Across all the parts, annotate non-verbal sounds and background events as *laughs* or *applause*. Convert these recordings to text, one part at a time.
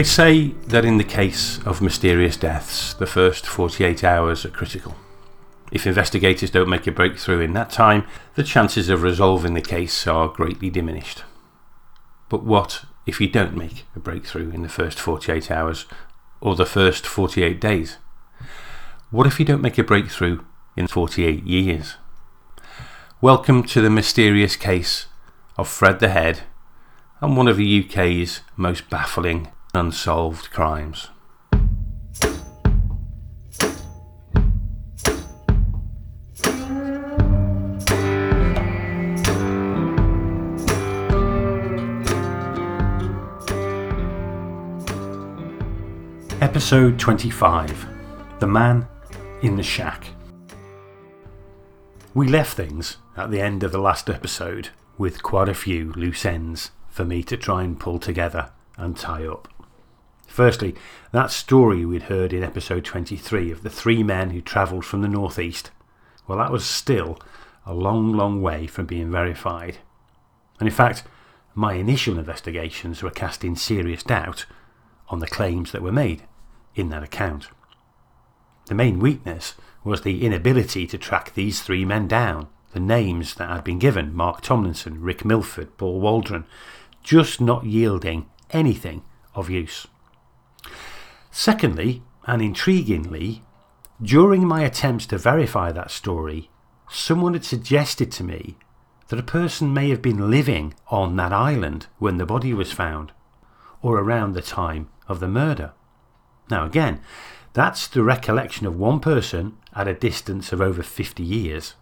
They say that in the case of mysterious deaths, the first 48 hours are critical. If investigators don't make a breakthrough in that time, the chances of resolving the case are greatly diminished. But what if you don't make a breakthrough in the first 48 hours or the first 48 days? What if you don't make a breakthrough in 48 years? Welcome to the mysterious case of Fred the Head and one of the UK's most baffling unsolved crimes. Episode 25 The Man in the Shack. We left things at the end of the last episode with quite a few loose ends for me to try and pull together and tie up. Firstly, that story we'd heard in episode 23 of the three men who travelled from the northeast, well, that was still a long, long way from being verified. And in fact, my initial investigations were casting serious doubt on the claims that were made in that account. The main weakness was the inability to track these three men down, the names that had been given Mark Tomlinson, Rick Milford, Paul Waldron, just not yielding anything of use. Secondly, and intriguingly, during my attempts to verify that story, someone had suggested to me that a person may have been living on that island when the body was found, or around the time of the murder. Now, again, that's the recollection of one person at a distance of over 50 years.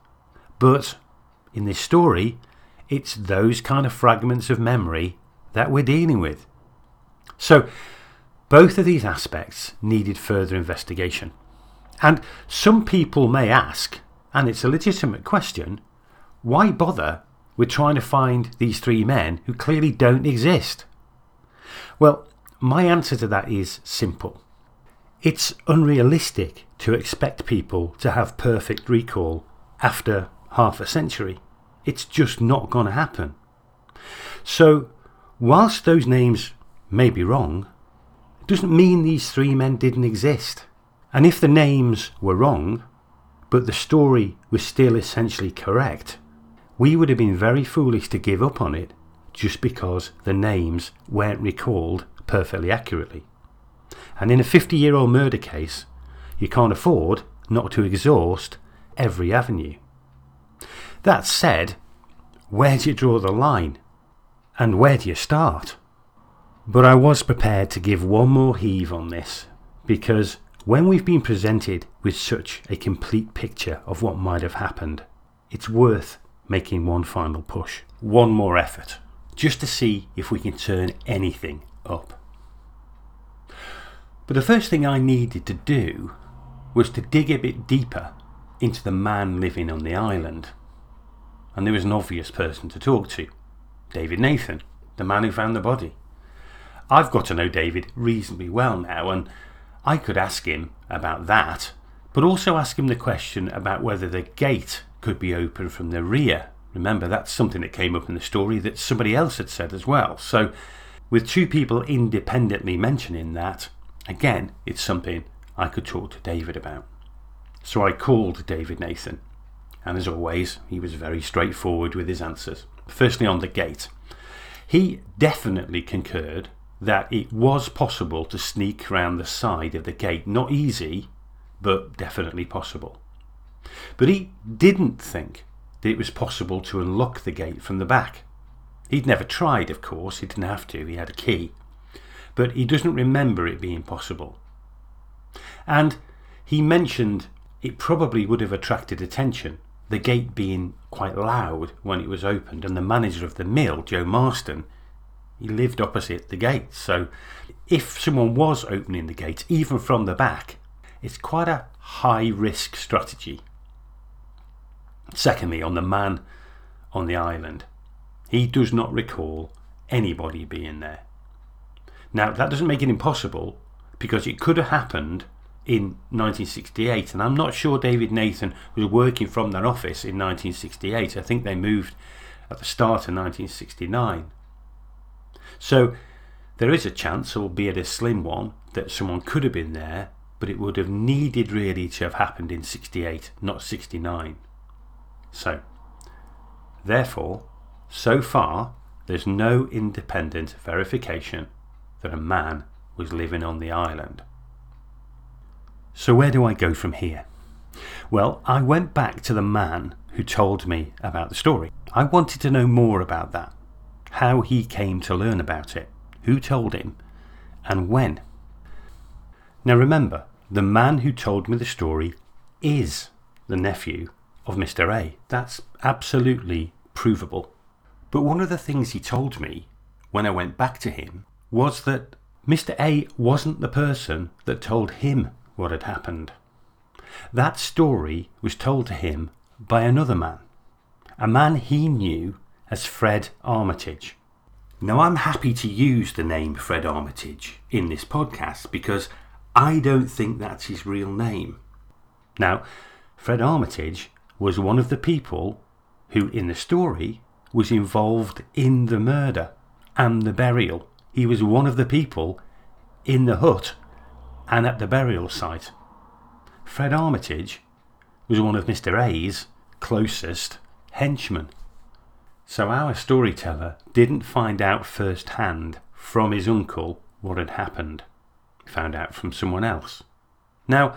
But in this story, it's those kind of fragments of memory that we're dealing with. So, both of these aspects needed further investigation. And some people may ask, and it's a legitimate question, why bother with trying to find these three men who clearly don't exist? Well, my answer to that is simple. It's unrealistic to expect people to have perfect recall after half a century. It's just not going to happen. So, whilst those names may be wrong, doesn't mean these three men didn't exist. And if the names were wrong, but the story was still essentially correct, we would have been very foolish to give up on it just because the names weren't recalled perfectly accurately. And in a 50 year old murder case, you can't afford not to exhaust every avenue. That said, where do you draw the line? And where do you start? But I was prepared to give one more heave on this, because when we've been presented with such a complete picture of what might have happened, it's worth making one final push, one more effort, just to see if we can turn anything up. But the first thing I needed to do was to dig a bit deeper into the man living on the island. And there was an obvious person to talk to David Nathan, the man who found the body. I've got to know David reasonably well now, and I could ask him about that, but also ask him the question about whether the gate could be opened from the rear. Remember, that's something that came up in the story that somebody else had said as well. So, with two people independently mentioning that, Again, it's something I could talk to David about. So I called David Nathan, and as always, he was very straightforward with his answers. Firstly, on the gate, he definitely concurred that it was possible to sneak round the side of the gate. Not easy, but definitely possible. But he didn't think that it was possible to unlock the gate from the back. He'd never tried, of course, he didn't have to, he had a key but he doesn't remember it being possible. And he mentioned it probably would have attracted attention, the gate being quite loud when it was opened, and the manager of the mill, Joe Marston, he lived opposite the gate. So if someone was opening the gate, even from the back, it's quite a high risk strategy. Secondly, on the man on the island, he does not recall anybody being there. Now, that doesn't make it impossible because it could have happened in 1968, and I'm not sure David Nathan was working from that office in 1968. I think they moved at the start of 1969. So There is a chance, albeit a slim one, that someone could have been there, but it would have needed really to have happened in 68, not 69. So, therefore, so far, there's no independent verification that a man was living on the island. So, where do I go from here? Well, I went back to the man who told me about the story. I wanted to know more about that, how he came to learn about it, who told him, and when. Now remember, the man who told me the story is the nephew of Mr. A. That's absolutely provable. But one of the things he told me when I went back to him was that Mr. A wasn't the person that told him what had happened. That story was told to him by another man, a man he knew as Fred Armitage. Now, I'm happy to use the name Fred Armitage in this podcast because I don't think that's his real name. Now, Fred Armitage was one of the people who, in the story, was involved in the murder and the burial. He was one of the people in the hut and at the burial site. Fred Armitage was one of Mr. A's closest henchmen. So our storyteller didn't find out firsthand from his uncle what had happened. He found out from someone else. Now,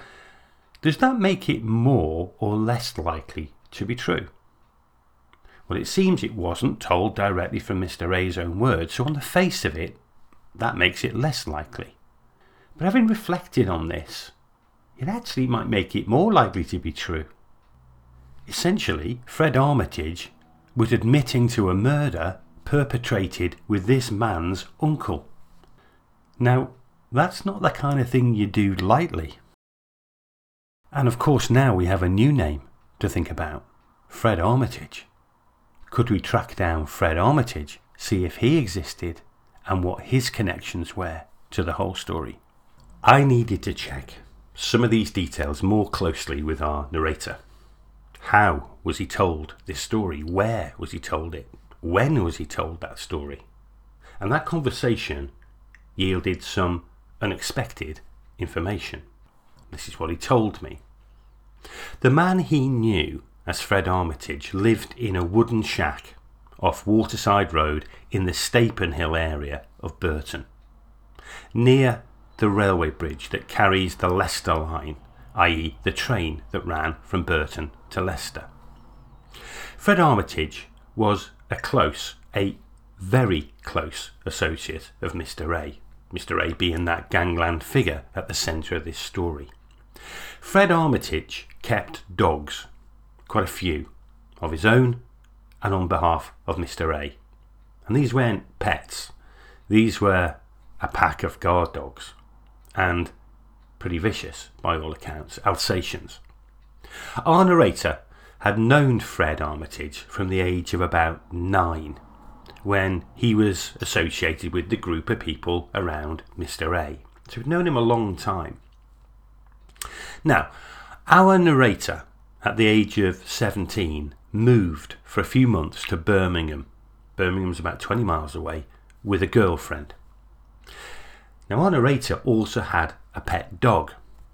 does that make it more or less likely to be true? Well, it seems it wasn't told directly from Mr. A's own words, so on the face of it, that makes it less likely. But having reflected on this, it actually might make it more likely to be true. Essentially, Fred Armitage was admitting to a murder perpetrated with this man's uncle. Now, that's not the kind of thing you do lightly. And of course, now we have a new name to think about Fred Armitage. Could we track down Fred Armitage, see if he existed, and what his connections were to the whole story? I needed to check some of these details more closely with our narrator. How was he told this story? Where was he told it? When was he told that story? And that conversation yielded some unexpected information. This is what he told me. The man he knew as Fred Armitage lived in a wooden shack off Waterside Road in the Stapenhill area of Burton, near the railway bridge that carries the Leicester line, i.e., the train that ran from Burton to Leicester. Fred Armitage was a close, a very close associate of Mr. A, Mr. A being that gangland figure at the centre of this story. Fred Armitage kept dogs quite a few of his own and on behalf of Mr. A. And these weren't pets, these were a pack of guard dogs and pretty vicious by all accounts, Alsatians. Our narrator had known Fred Armitage from the age of about nine when he was associated with the group of people around Mr. A. So we've known him a long time. Now, our narrator at the age of 17, moved for a few months to Birmingham. Birmingham's about 20 miles away with a girlfriend. Now, our narrator also had a pet dog,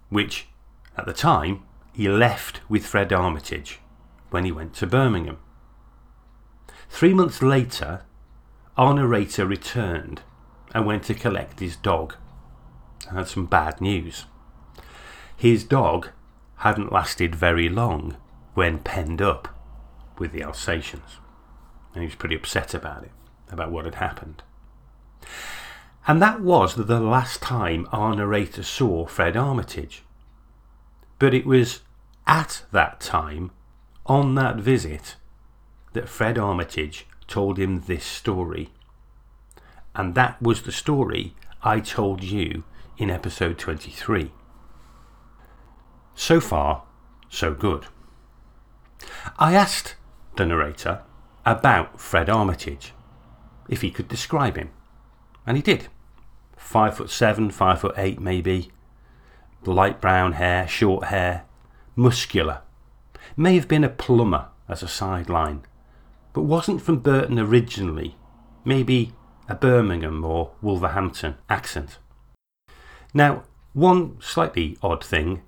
which at the time he left with Fred Armitage when he went to Birmingham. Three months later, our narrator returned and went to collect his dog. and had some bad news. His dog hadn't lasted very long when penned up with the Alsatians. And he was pretty upset about it, about what had happened. And that was the last time our narrator saw Fred Armitage. But it was at that time, on that visit, that Fred Armitage told him this story. And that was the story I told you in episode 23. So far, so good. I asked the narrator about Fred Armitage, if he could describe him, and he did. Five foot seven, five foot eight, maybe. Light brown hair, short hair, muscular. May have been a plumber as a sideline, but wasn't from Burton originally. Maybe a Birmingham or Wolverhampton accent. Now, one slightly odd thing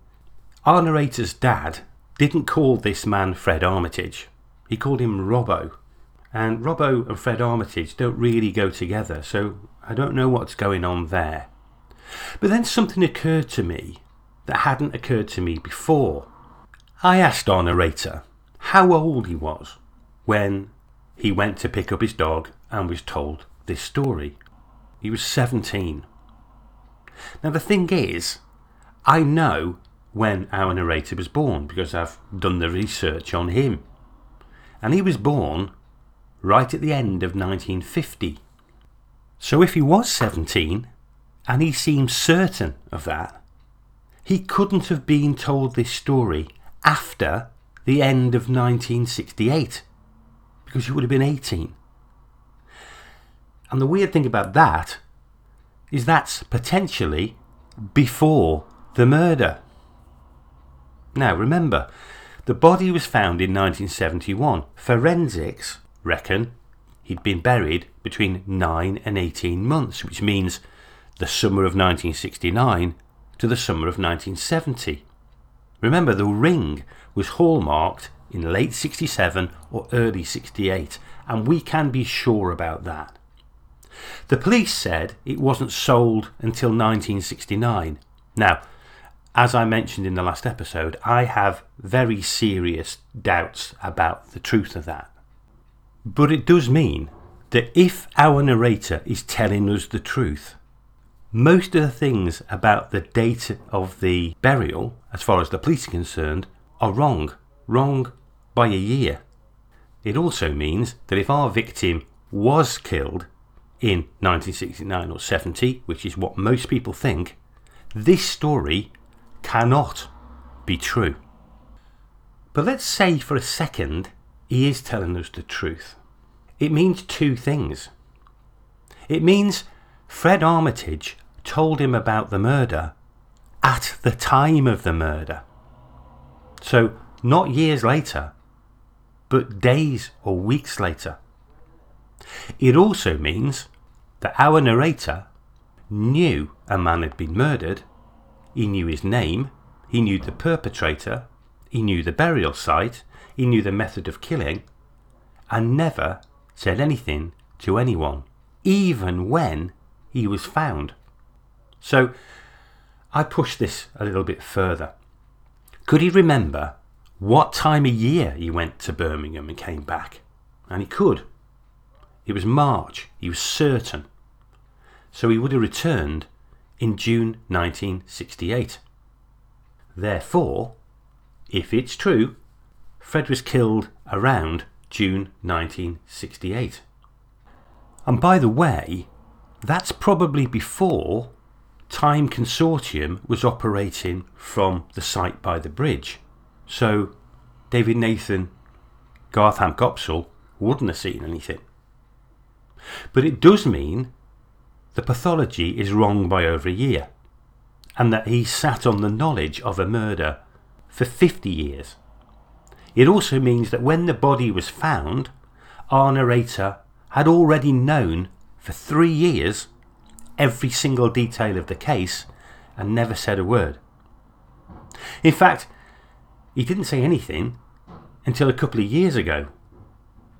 our narrator's dad didn't call this man Fred Armitage, he called him Robbo. And Robbo and Fred Armitage don't really go together, so I don't know what's going on there. But then something occurred to me that hadn't occurred to me before. I asked our narrator how old he was when he went to pick up his dog and was told this story. He was 17. Now, the thing is, I know when our narrator was born because I've done the research on him. And he was born right at the end of 1950. So if he was 17, and he seems certain of that, he couldn't have been told this story after the end of 1968 because he would have been 18. And the weird thing about that is that's potentially before the murder. Now remember, the body was found in 1971. Forensics reckon he'd been buried between 9 and 18 months, which means the summer of 1969 to the summer of 1970. Remember, the ring was hallmarked in late 67 or early 68, and we can be sure about that. The police said it wasn't sold until 1969. Now, as I mentioned in the last episode, I have very serious doubts about the truth of that. But it does mean that if our narrator is telling us the truth, most of the things about the date of the burial, as far as the police are concerned, are wrong. Wrong by a year. It also means that if our victim was killed in 1969 or 70, which is what most people think, this story cannot be true. But let's say for a second he is telling us the truth. It means two things. It means Fred Armitage told him about the murder at the time of the murder. So, not years later, but days or weeks later. It also means that our narrator knew a man had been murdered, he knew his name, he knew the perpetrator, he knew the burial site, he knew the method of killing, and never said anything to anyone, even when he was found. So I push this a little bit further. Could he remember what time of year he went to Birmingham and came back? And he could. It was March, he was certain. So he would have returned in June 1968. Therefore, if it's true, Fred was killed around June 1968. And by the way, that's probably before Time Consortium was operating from the site by the bridge. So David Nathan, Gartham Gopsall wouldn't have seen anything. But it does mean the pathology is wrong by over a year, and that he sat on the knowledge of a murder for 50 years. It also means that when the body was found, our narrator had already known for three years every single detail of the case and never said a word. In fact, he didn't say anything until a couple of years ago,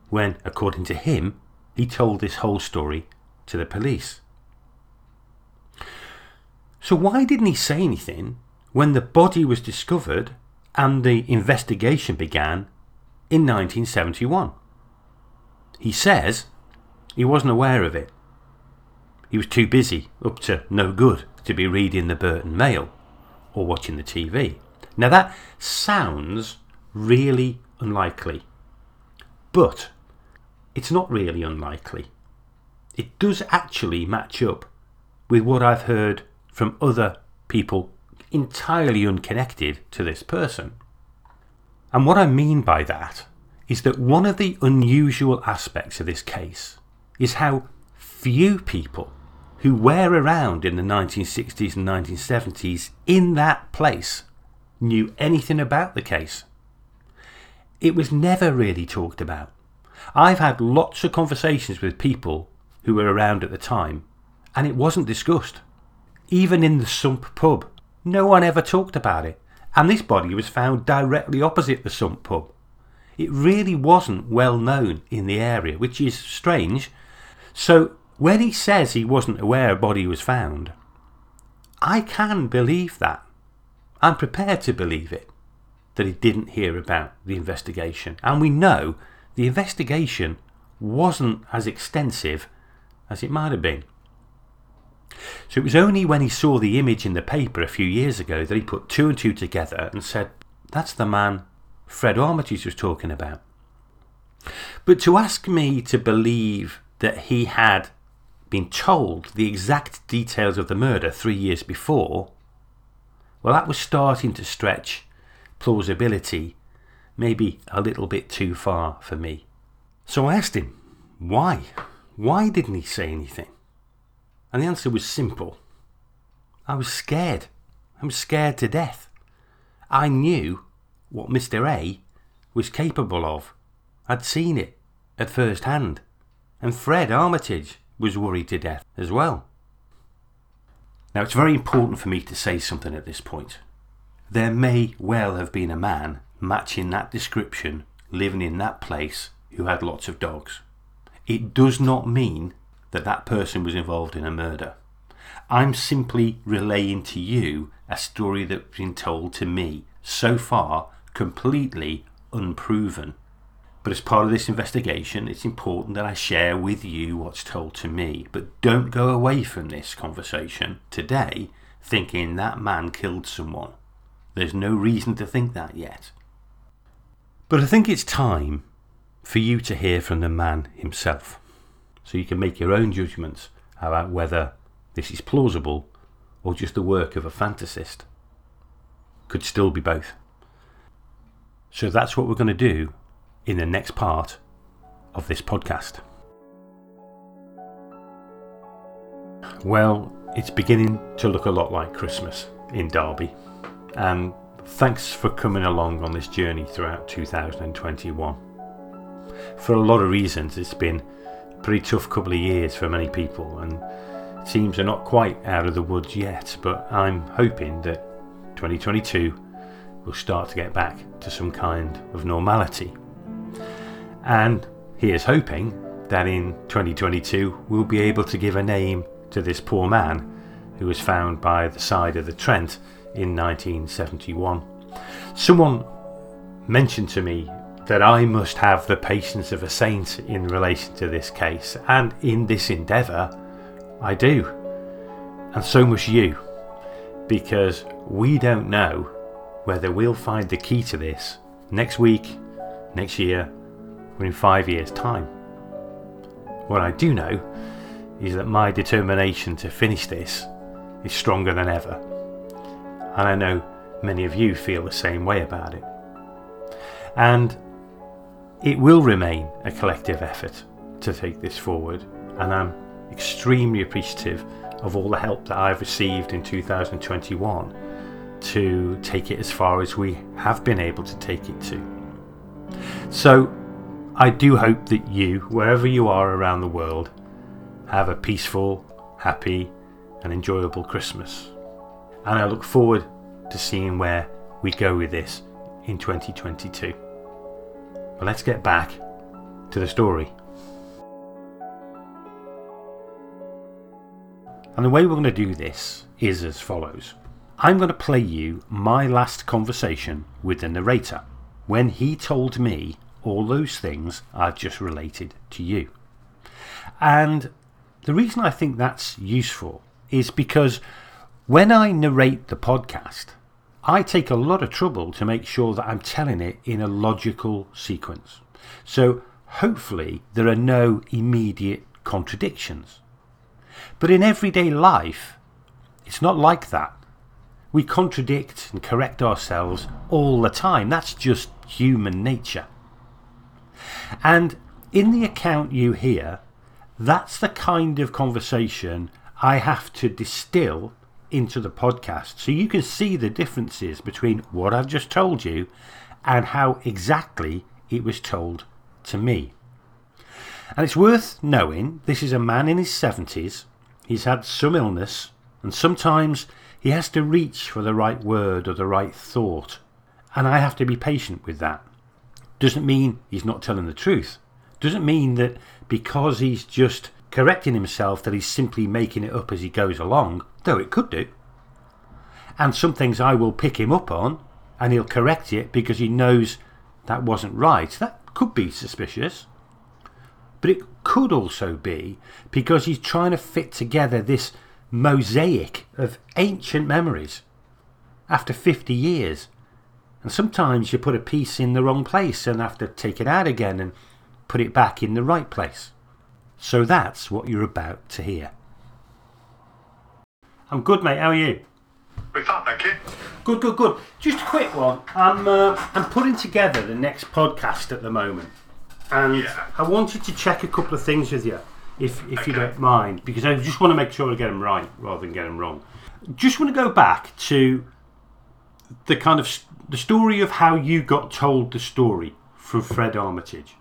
when, according to him, he told this whole story to the police. So, why didn't he say anything when the body was discovered and the investigation began in 1971? He says he wasn't aware of it. He was too busy, up to no good, to be reading the Burton Mail or watching the TV. Now that sounds really unlikely, but it's not really unlikely. It does actually match up with what I've heard from other people entirely unconnected to this person. And what I mean by that is that one of the unusual aspects of this case is how few people who were around in the 1960s and 1970s in that place knew anything about the case. It was never really talked about. I've had lots of conversations with people who were around at the time, and it wasn't discussed. Even in the Sump pub, no one ever talked about it, and this body was found directly opposite the Sump pub. It really wasn't well known in the area, which is strange. So when he says he wasn't aware a body was found, I can believe that. I'm prepared to believe it that he didn't hear about the investigation. And we know the investigation wasn't as extensive as it might have been. So it was only when he saw the image in the paper a few years ago that he put two and two together and said, That's the man Fred Armitage was talking about. But to ask me to believe that he had been told the exact details of the murder three years before, well, that was starting to stretch plausibility maybe a little bit too far for me. So I asked him, why? Why didn't he say anything? And the answer was simple. I was scared. I was scared to death. I knew what Mr. A was capable of. I'd seen it at first hand. And Fred Armitage was worried to death as well. Now, it's very important for me to say something at this point. There may well have been a man matching that description living in that place who had lots of dogs. It does not mean that that person was involved in a murder. I'm simply relaying to you a story that's been told to me, so far completely unproven. But as part of this investigation, it's important that I share with you what's told to me. But don't go away from this conversation today thinking that man killed someone. There's no reason to think that yet. But I think it's time for you to hear from the man himself so you can make your own judgments about whether this is plausible or just the work of a fantasist. Could still be both. So that's what we're going to do in the next part of this podcast. Well, it's beginning to look a lot like Christmas in Derby, and thanks for coming along on this journey throughout 2021. For a lot of reasons, it's been a pretty tough couple of years for many people, and teams are not quite out of the woods yet, but I'm hoping that 2022 will start to get back to some kind of normality. And he is hoping that in 2022 we'll be able to give a name to this poor man who was found by the side of the Trent in 1971. Someone mentioned to me that I must have the patience of a saint in relation to this case, and in this endeavour, I do. And so must you, because we don't know whether we'll find the key to this next week, next year, or in five years' time. What I do know is that my determination to finish this is stronger than ever. And I know many of you feel the same way about it. And it will remain a collective effort to take this forward, and I'm extremely appreciative of all the help that I've received in 2021 to take it as far as we have been able to take it to. So, I do hope that you, wherever you are around the world, have a peaceful, happy, and enjoyable Christmas. And I look forward to seeing where we go with this in 2022. But let's get back to the story. And the way we're going to do this is as follows. I'm going to play you my last conversation with the narrator when he told me all those things I've just related to you. And the reason I think that's useful is because when I narrate the podcast, I take a lot of trouble to make sure that I'm telling it in a logical sequence. So hopefully there are no immediate contradictions. But in everyday life, it's not like that. We contradict and correct ourselves all the time. That's just human nature. And in the account you hear, that's the kind of conversation I have to distill into the podcast so you can see the differences between what I've just told you and how exactly it was told to me. And it's worth knowing this is a man in his 70s. He's had some illness, and sometimes he has to reach for the right word or the right thought. And I have to be patient with that. Doesn't mean he's not telling the truth. Doesn't mean that because he's just correcting himself that he's simply making it up as he goes along, though it could do. And some things I will pick him up on and he'll correct it because he knows that wasn't right. That could be suspicious. But it could also be because he's trying to fit together this mosaic of ancient memories after 50 years. And sometimes you put a piece in the wrong place and have to take it out again and put it back in the right place. So that's what you're about to hear. I'm good, mate. How are you? Fine, thank you. Good, good, good. Just a quick one. I'm uh, I'm putting together the next podcast at the moment, and Yeah. I wanted to check a couple of things with you, if if you don't mind, because I just want to make sure I get them right rather than get them wrong. Just want to go back to the kind of the story of how you got told the story from Fred Armitage.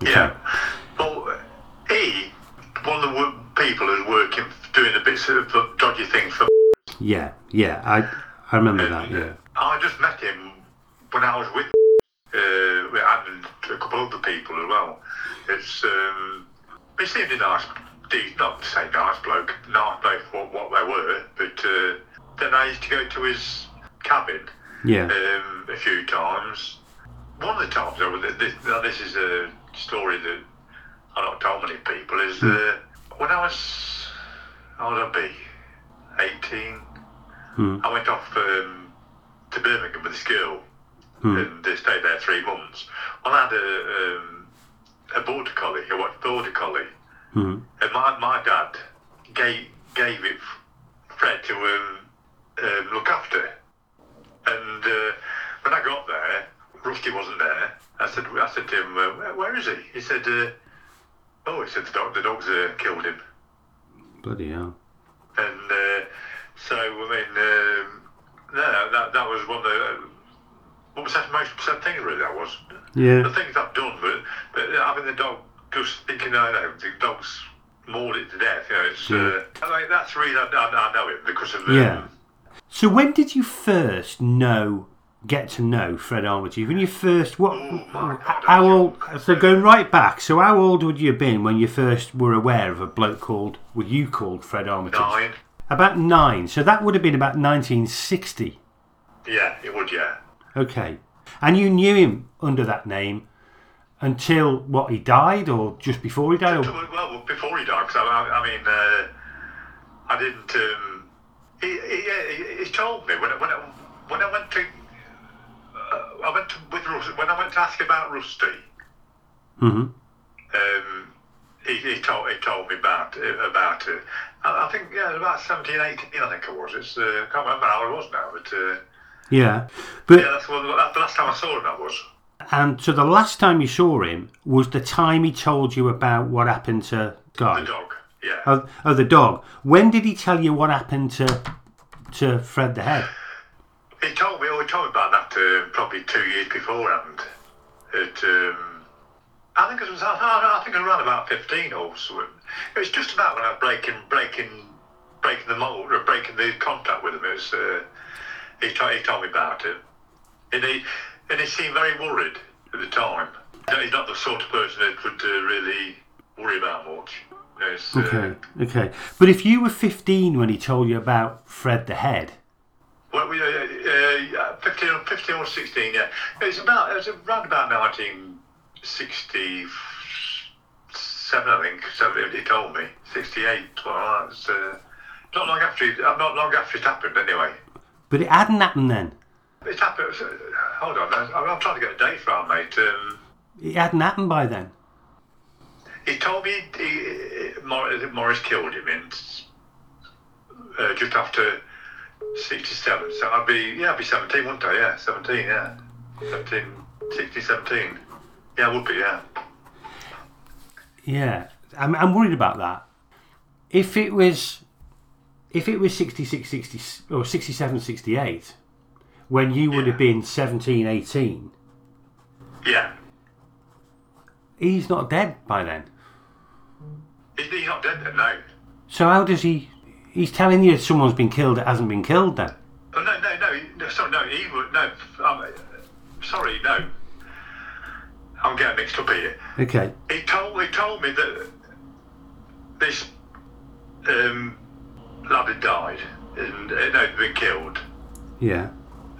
Yeah. Well, he, one of the people who's working, doing the bits of dodgy things for. Yeah, yeah. I I remember that. Yeah. I just met him when I was with. Uh, we had a couple of other people as well. It's um, he seemed a nice, not to say nice bloke, nice bloke for what they were, but uh, then I used to go to his cabin Yeah. um, a few times. One of the times, this, now this is a story that I've not told many people, is uh, when I was, how old would I be? 18. Hmm. I went off um, to Birmingham with this girl and they stayed there three months. Well, I had a, um, a border collie, a what border collie, Mhm. and my, my dad gave, gave it Fred to um, um, look after. And uh, when I got there, Rusty wasn't there. I said, I said to him, uh, "Where- "Where is he?" He said, uh, "Oh, he said the dog, the dogs uh, killed him." Bloody hell. And uh, so, I mean, um, no, that that was one of the what was that most upset thing really. That was Yeah. the things I've done, but but having the dog just thinking, no, no, the dog's mauled it to death. You know, it's uh, I mean, that's the reason I, I, I know it, because of the... Yeah. So when did you first know, get to know Fred Armitage? When you first, what, Oh, how old? So going right back. So how old would you have been when you first were aware of a bloke called, what you called Fred Armitage? nine. About nine. So that would have been about 1960. Yeah, it would. Yeah. Okay. And you knew him under that name until what he died, or just before he died? Or, Well, before he died, because I, I, I mean, uh, I didn't. Um, he, he, he, told me when I, when I, when I went to. Uh, I went to with Rusty, when I went to ask about Rusty. Mhm. Um, he, he told he told me about about it. I, I think yeah, about 17, 18, I think it was. It's uh, I can't remember how it was now, but uh, Yeah. But yeah, that's what, that's the last time I saw him. That was. and so the last time you saw him was the time he told you about what happened to Guy. The dog. Yeah. Oh, oh, the dog. When did he tell you what happened to to Fred the Head? He told me, oh, he told me about that uh, probably two years beforehand. It, um, I think it was, I, I think around about 15 or so. It was just about when I was breaking, breaking, breaking the mold, or breaking the contact with him. It was, uh, he, told, he told me about it. And he, and he seemed very worried at the time. He's not the sort of person that would uh, really worry about much. It's, uh, Okay, okay. But if you were 15 when he told you about Fred the Head, Well, we, uh, uh, 15, or- 15 or 16, yeah. It's about, it was around about 1967, I think, so he told me. 68, well, that's uh, not long after, it, uh, not long after it happened, anyway. but it hadn't happened then. It happened, uh, hold on, I'm, I'm trying to get a date from, mate. Um, It hadn't happened by then. He told me he, he, Morris, killed him in, uh, just after 67, so I'd be, yeah, I'd be 17, wouldn't I? Yeah, 17, yeah. 17, 16, 17. Yeah, I would be, yeah. Yeah, I'm, I'm worried about that. If it was, if it was 66, 60, or 67, 68, when you would have been 17, 18, Yeah. he's not dead by then. He's, he's not dead then, no. So how does he? He's telling you someone's been killed that hasn't been killed then. Oh, no, no, no, no, sorry, no, he would, no, um, sorry, no. I'm getting mixed up here. Okay. He told, he told me that this um, lad had died, and, uh, no, had been killed, Yeah.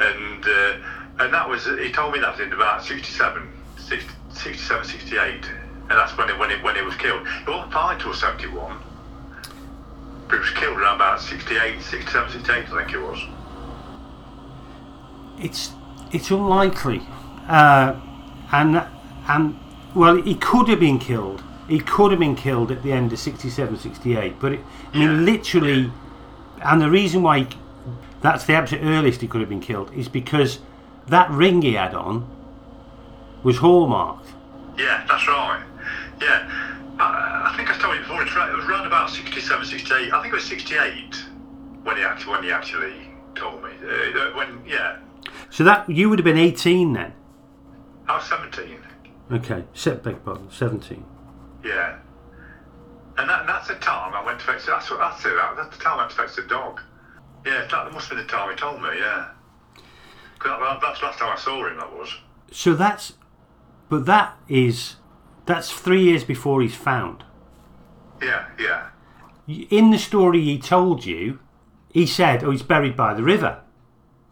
and uh, and that was, he told me that in about 67, 60, 67, 68, and that's when it, when it, when he was killed. He wasn't fine till 71, but he was killed around about 68, 67, 68, I think it was. It's it's unlikely, uh, and and well, he could have been killed. He could have been killed at the end of 67, 68. But it, I mean, Yeah. literally, and the reason why he, that's the absolute earliest he could have been killed is because that ring he had on was hallmarked. Yeah, that's right. Yeah. I, I think I told you before, it's right, it was around about 67, 68. I think it was 68 when he actually, when he actually told me. Uh, uh, when, yeah, So that you would have been 18 then. I was 17. Okay, set beg pardon, 17. Yeah. And, that, and that's the time I went to fetch, that's, what, that's it, that, that's the time I went to fetch the dog. Yeah, that must have been the time he told me, yeah. that, that's the last time I saw him, that was. So that's, but that is, that's three years before he's found. Yeah, yeah. in the story he told you, he said, "Oh, he's buried by the river."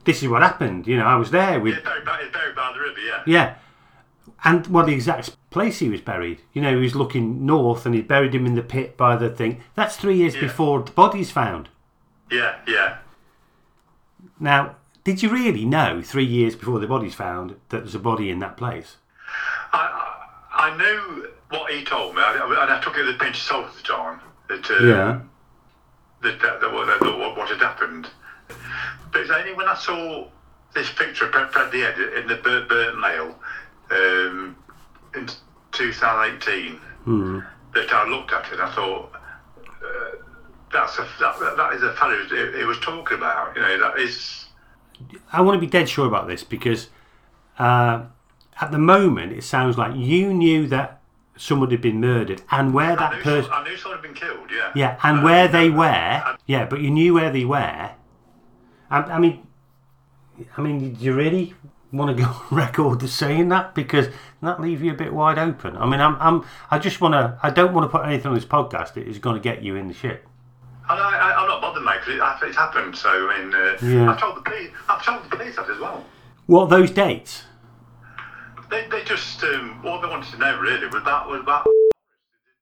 This is what happened. You know, I was there with Yeah, buried by, he's buried by the river, yeah. yeah, and well, the exact place he was buried. You know, he was looking north, and he buried him in the pit by the thing. That's three years Yeah. before the body's found. Yeah, yeah. Now, did you really know three years before the body's found that there's a body in that place? I, knew what he told me, I- I- and I took it with a pinch of salt at the time. That, uh, that, that, that, what, that what, what had happened. But it's only when I saw this picture of Fred the Ed in the Burt Burton Mail um, in 2018 Hmm. that I looked at it and I thought, uh, that's a, that, that is a fellow he, he was talking about. You know, that is. I want to be dead sure about this because uh, at the moment it sounds like you knew that someone had been murdered and where that person. I knew someone had been killed, yeah. Yeah, and Uh, where they uh, were. uh, Yeah, but you knew where they were. I, I mean, I mean, do you really want to go *laughs* on record as saying that because that leaves you a bit wide open? I mean, I'm, I'm, I just want to. I don't want to put anything on this podcast that is going to get you in the shit. And I, I, I'm not bothered, mate, because it, it's happened. So, I mean, uh, Yeah. I've told the police. I've told the police that as well. What those dates? They, they just um, all they wanted to know really was that was that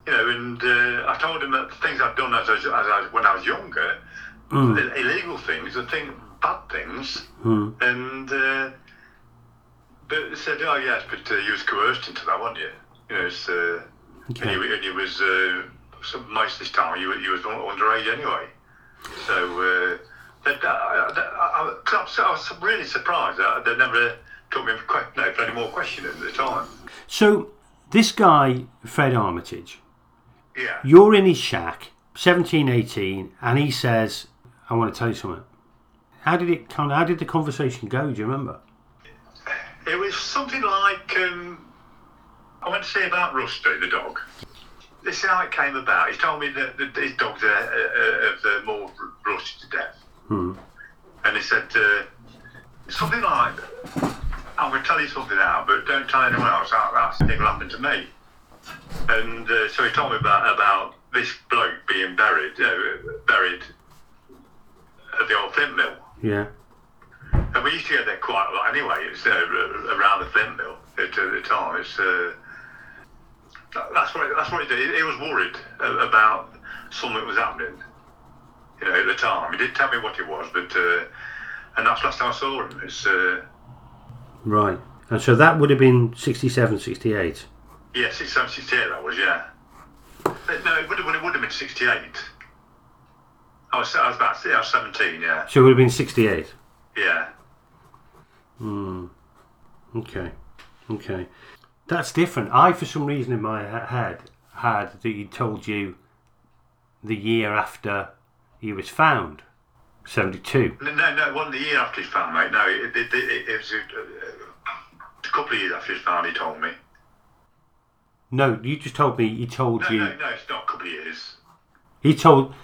you know, and uh, I told them that the things I'd done as, I was- as I, when I was younger, Mm. the illegal things, and thing, bad things, Mm. and uh, but they said, oh yes, but uh, you was coerced into that, weren't you? You know, it's, uh, and Okay. you, and you was uh, so most of this time you, you was underage anyway, so. Uh, that, I, I, I, I, was- I was really surprised that they never took me no, more questioning at the time. So this guy, Fred Armitage, Yeah. you're in his shack, 17, 18, and he says, "I want to tell you something." How did it kind of? How did the conversation go? Do you remember? It was something like um, I went to say about Rusty, the dog. This is how it came about. He told me that, that his dogs uh, uh, have uh, mauled Rusty to death, Hmm. and he said uh, something like, "I'm going to tell you something now, but don't tell anyone else. That, that's thing will happen to me." And uh, so he told me about about this bloke being buried, uh, buried at the old flint mill. Yeah. And we used to get there quite a lot anyway. It's uh, around the flint mill at, at the time. It's uh, that's what that's what he did. He, he was worried about something that was happening. You know, at the time, he didn't tell me what it was, but uh, and that's the last time I saw him. It's uh, Right. And so that would have been 67, 68. yeah, 67, 68 that was yeah. But no, it would have it would have been 68. I was I was about I was 17. Yeah, So it would have been 68. yeah. Hmm. Okay. Okay. That's different. I, for some reason in my head, had that he told you the year after he was found. 72. No, no, no, it wasn't the year after he found, mate. No, it, it, it, it was a, a couple of years after he found, he told me. No, you just told me he told No, you. no, no, it's not a couple of years. He told.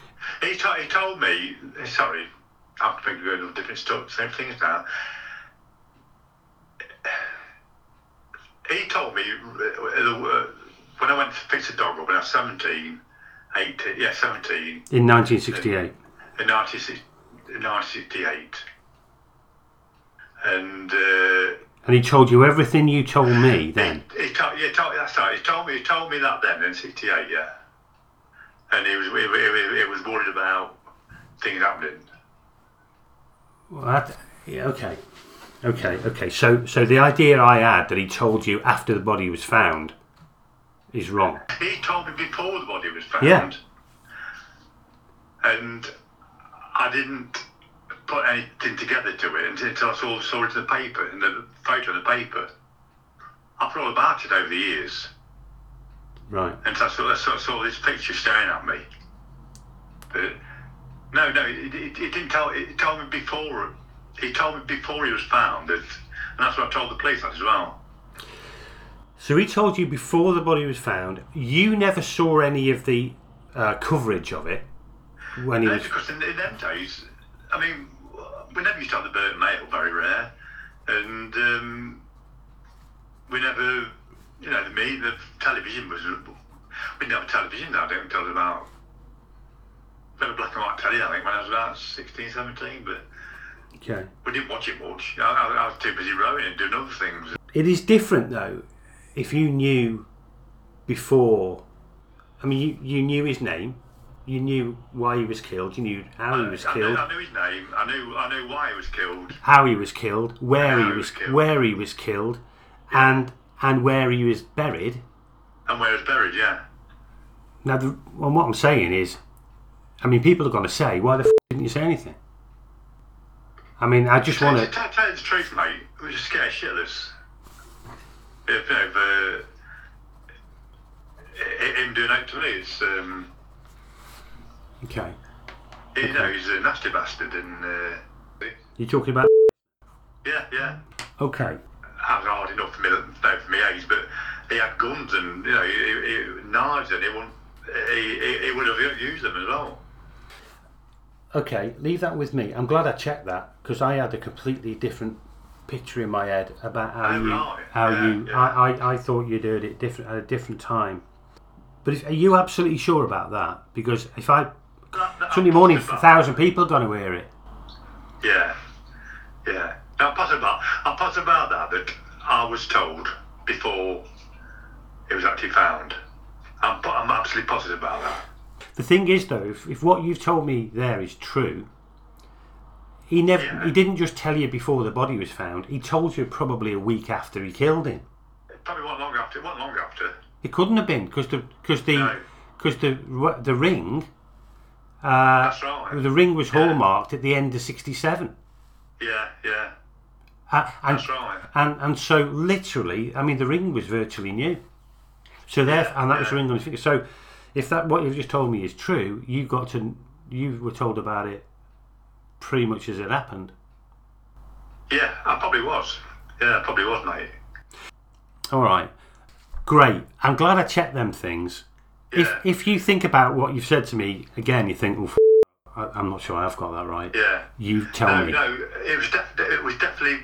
He, to, he told me, sorry, I'm thinking of a different stuff, same things now. He told me uh, uh, when I went to fix a dog up when I was 17, 18, yeah, 17, In 1968. in 1960 in 1968. And uh, And he told you everything you told me *laughs* then. He, he told, yeah, told, that's right. He told me, he told me that then in '68, yeah. And he was, he, he, he was worried about things happening. Well, that, yeah, okay. Okay, okay. So, so the idea I had that he told you after the body was found is wrong. He told me before the body was found. Yeah. And I didn't put anything together to it until I saw, saw it in the paper, in the photo in the paper. I thought about it over the years. Right. And so I saw, I saw, saw this picture staring at me. But no, no, it, it, it didn't tell. It told me before. He told me before he was found, that, and that's what I told the police as well. So he told you before the body was found. You never saw any of the uh, coverage of it when he was. because in, in them days, I mean, we never used to have the burnt mail, very rare, and um, we never, you know, the me, the television was. We didn't have television now, don't tell about. We had a black and white telly, I think, when I was about 16, 17, but. Okay. We didn't watch it much. I, I, I was too busy rowing and doing other things. It is different though. If you knew before, I mean, you, you knew his name, you knew why he was killed, you knew how he was I, knew, killed, I knew his name. I knew I knew why he was killed. how he was killed, where he he was was killed. where he was killed, and and where he was buried. And where he was buried, yeah. Now, the, well, what I'm saying is, I mean, people are going to say, why the f- didn't you say anything? I mean, I just want to. tell, tell you the truth, mate. We were just scared shitless. If, if uh, hi- him doing that to me, it's um, Okay. you know he's a nasty bastard, and uh, You're talking about. yeah, yeah. Okay. Was hard enough for me, no, for my age, but he had guns and you know he, he, knives, and he wouldn't. He, he, he would have used them as well. Okay, leave that with me. I'm glad I checked that because I had a completely different picture in my head about how Oh, you, right. how Yeah, you. yeah. I, I, I thought you'd heard it different at a different time. But if, are you absolutely sure about that? Because if I That- that- Sunday morning, a thousand people are going to hear it. Yeah, yeah. Now, I'm positive about, I'm positive about that, that I was told before it was actually found. I'm, I'm absolutely positive about that. The thing is, though, if, if what you've told me there is true, he never. Yeah. He didn't just tell you before the body was found. He told you probably a week after he killed him. It probably wasn't long after. It wasn't long after. It couldn't have been because the because the No. because the the ring. Uh, That's right. The ring was Yeah. hallmarked at the end of '67, Yeah, yeah. uh, and That's right. and and so literally, I mean, the ring was virtually new. So there, Yeah, and that was the yeah. ring on his finger. So, if that what you've just told me is true, you got to you were told about it pretty much as it happened. Yeah, I probably was. Yeah, I probably was, mate. All right, great. I'm glad I checked them things. If Yeah. if you think about what you've said to me again, you think, "Oh, f- I, I'm not sure I've got that right." Yeah. You tell No, me. no. It was. Def- it was definitely.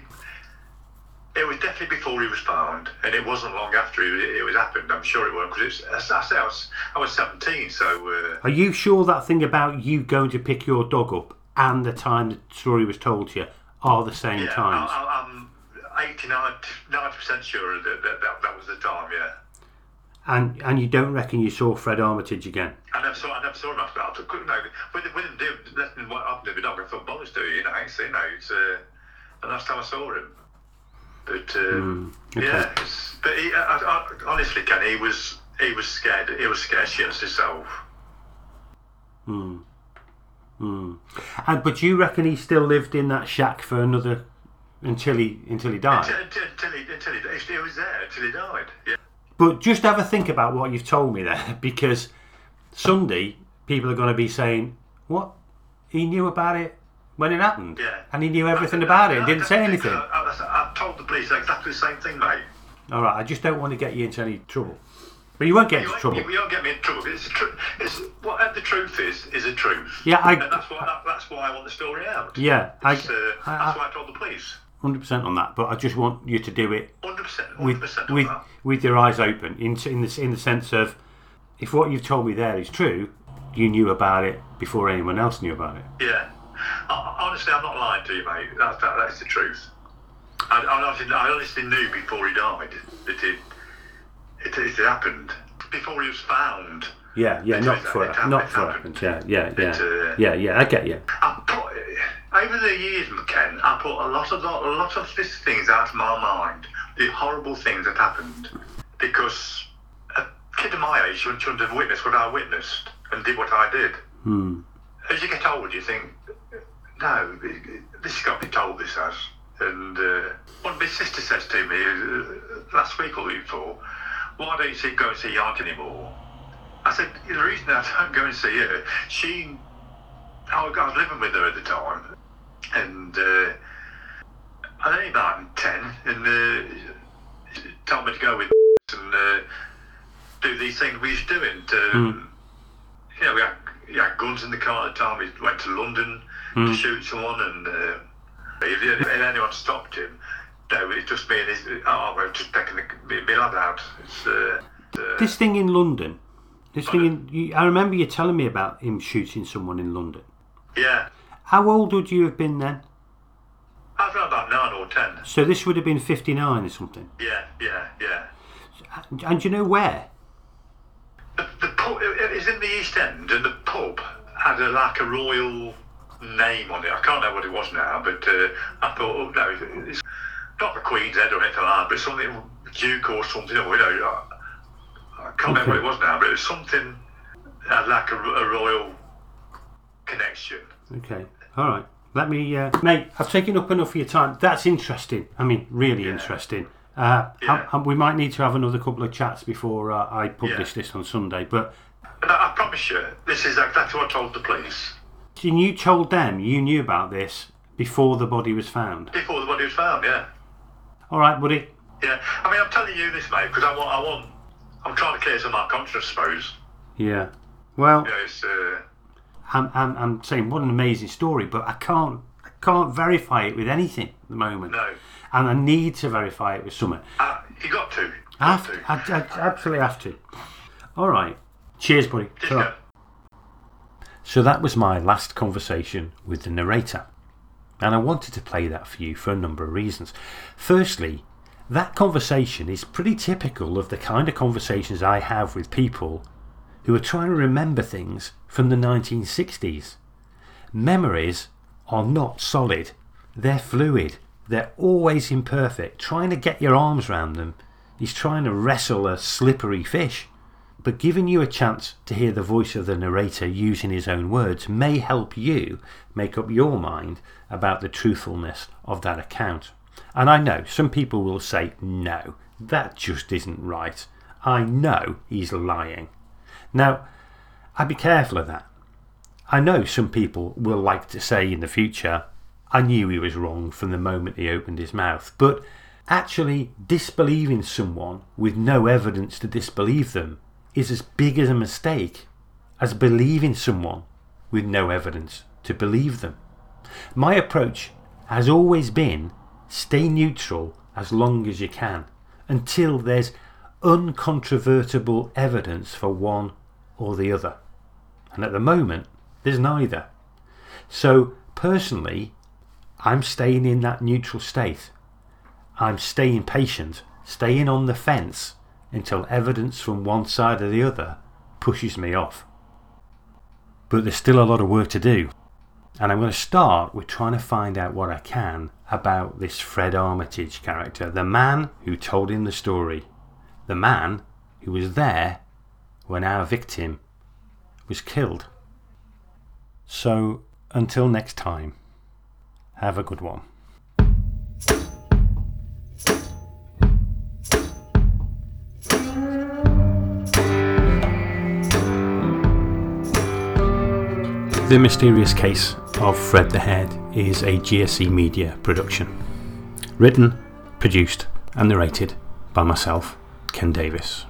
It was definitely before he was found, and it wasn't long after it, it was happened. I'm sure it was because it's. I say I was. I was 17, so. Uh, Are you sure that thing about you going to pick your dog up and the time the story was told to you are the same Yeah, times? I, I, I'm 89, 90% sure that that, that that was the time, yeah. And and you don't reckon you saw Fred Armitage again? I never saw, I never saw him after that. I couldn't know. With, with him doing nothing what happened to I thought, bollocks to you, know, so, you know, it's, uh, the last time I saw him. But, um, Hmm, okay. yeah, but he, I, I, honestly, Ken, he was, he was scared, he was scared shitless himself. Hmm. Hmm. And but you reckon he still lived in that shack for another until he until he died? Until, until, until he, until he, he was there until he died. Yeah. But just have a think about what you've told me there, *laughs* because Sunday people are going to be saying, "What? He knew about it when it happened, Yeah. and he knew everything about it and didn't say I- I- anything." *laughs* I, I, I told the police exactly the same thing, mate. All right, I just don't want to get you into any trouble. But you won't get You, into trouble. you, you won't get me in trouble. It's the truth. It's what the truth is is the truth. Yeah, I- and that's why that, that's why I want the story out. Yeah, I, uh, I, that's I, why I told the police. 100% on that. But I just want you to do it Hundred percent. with Hundred percent on with that. with your eyes open, in in the in the sense of if what you've told me there is true, you knew about it before anyone else knew about it. Yeah. I, honestly, I'm not lying to you, mate. That's that, that's the truth. I, I, honestly, I honestly knew before he died that it it, it happened before he was found. Yeah, yeah, not for it happened, not for. Yeah, yeah, yeah, It, uh, yeah, yeah. I get you. I put, over the years, Ken, I put a lot of lot, a lot of these things out of my mind. The horrible things that happened because a kid of my age shouldn't, shouldn't have witnessed what I witnessed and did what I did. Hmm. As you get older, you think, no, this has got to be told. This has. And uh, what my sister says to me uh, last week or the week before, why don't you go and see your aunt anymore? I said, the reason I don't go and see her, she, I was living with her at the time, and uh, I was only about 10, and uh, she told me to go with *laughs* and uh, do these things we used to do. And, um, you know, we had, we had guns in the car at the time. We went to London to shoot someone, and uh, if, if anyone stopped him, no, it's just me and his. Oh, we're just taking the, lad out. It's, uh, This thing in London. This thing, I remember you telling me about him shooting someone in London. yeah, How old would you have been then? I was around about nine or ten. So this would have been fifty nine or something. Yeah, yeah, yeah. And do you know where? The, the pub, it, it's in the East End, and the pub had a, like a royal name on it. I can't know what it was now, but uh, I thought, oh no, it's not the Queen's Head or anything like that, but something Duke or something. Or, you know, can't remember what it was now, but it was something uh, like a, a royal connection. Okay. All right. Let me, uh, mate. I've taken up enough of your time. That's interesting. I mean, really interesting. Uh, Yeah. I- I- we might need to have another couple of chats before uh, I publish Yeah. this on Sunday. But I, I promise you, this is exactly what I told the police and you told them you knew about this before the body was found. before the body was found. Yeah. All right, buddy. Yeah, I mean, I'm telling you this, mate, because I want, I want, I'm trying to clear some of my conscience, I suppose. Yeah. Well, know, it's, uh, I'm, I'm, I'm saying what an amazing story, but I can't I can't verify it with anything at the moment. no, And I need to verify it with something. uh, you got to. You I have to. to. I, I absolutely have to. All right. Cheers, buddy. Ta-ra. So that was my last conversation with the narrator. And I wanted to play that for you for a number of reasons. Firstly, that conversation is pretty typical of the kind of conversations I have with people who are trying to remember things from the 1960s. Memories are not solid, they're fluid, they're always imperfect. Trying to get your arms around them is trying to wrestle a slippery fish. But giving you a chance to hear the voice of the narrator using his own words may help you make up your mind about the truthfulness of that account. And I know some people will say, no, that just isn't right. I know he's lying. Now, I'd be careful of that. I know some people will like to say in the future, I knew he was wrong from the moment he opened his mouth. But actually disbelieving someone with no evidence to disbelieve them is as big as a mistake as believing someone with no evidence to believe them. My approach has always been stay neutral as long as you can until there's uncontrovertible evidence for one or the other. And at the moment, there's neither. So, personally, I'm staying in that neutral state. I'm staying patient, staying on the fence until evidence from one side or the other pushes me off. But there's still a lot of work to do. And I'm going to start with trying to find out what I can about this Fred Armitage character, the man who told him the story, the man who was there when our victim was killed. So, until next time, have a good one. The Mysterious Case of Fred the Head is a GSC Media production. Written, produced, and narrated by myself, Ken Davis.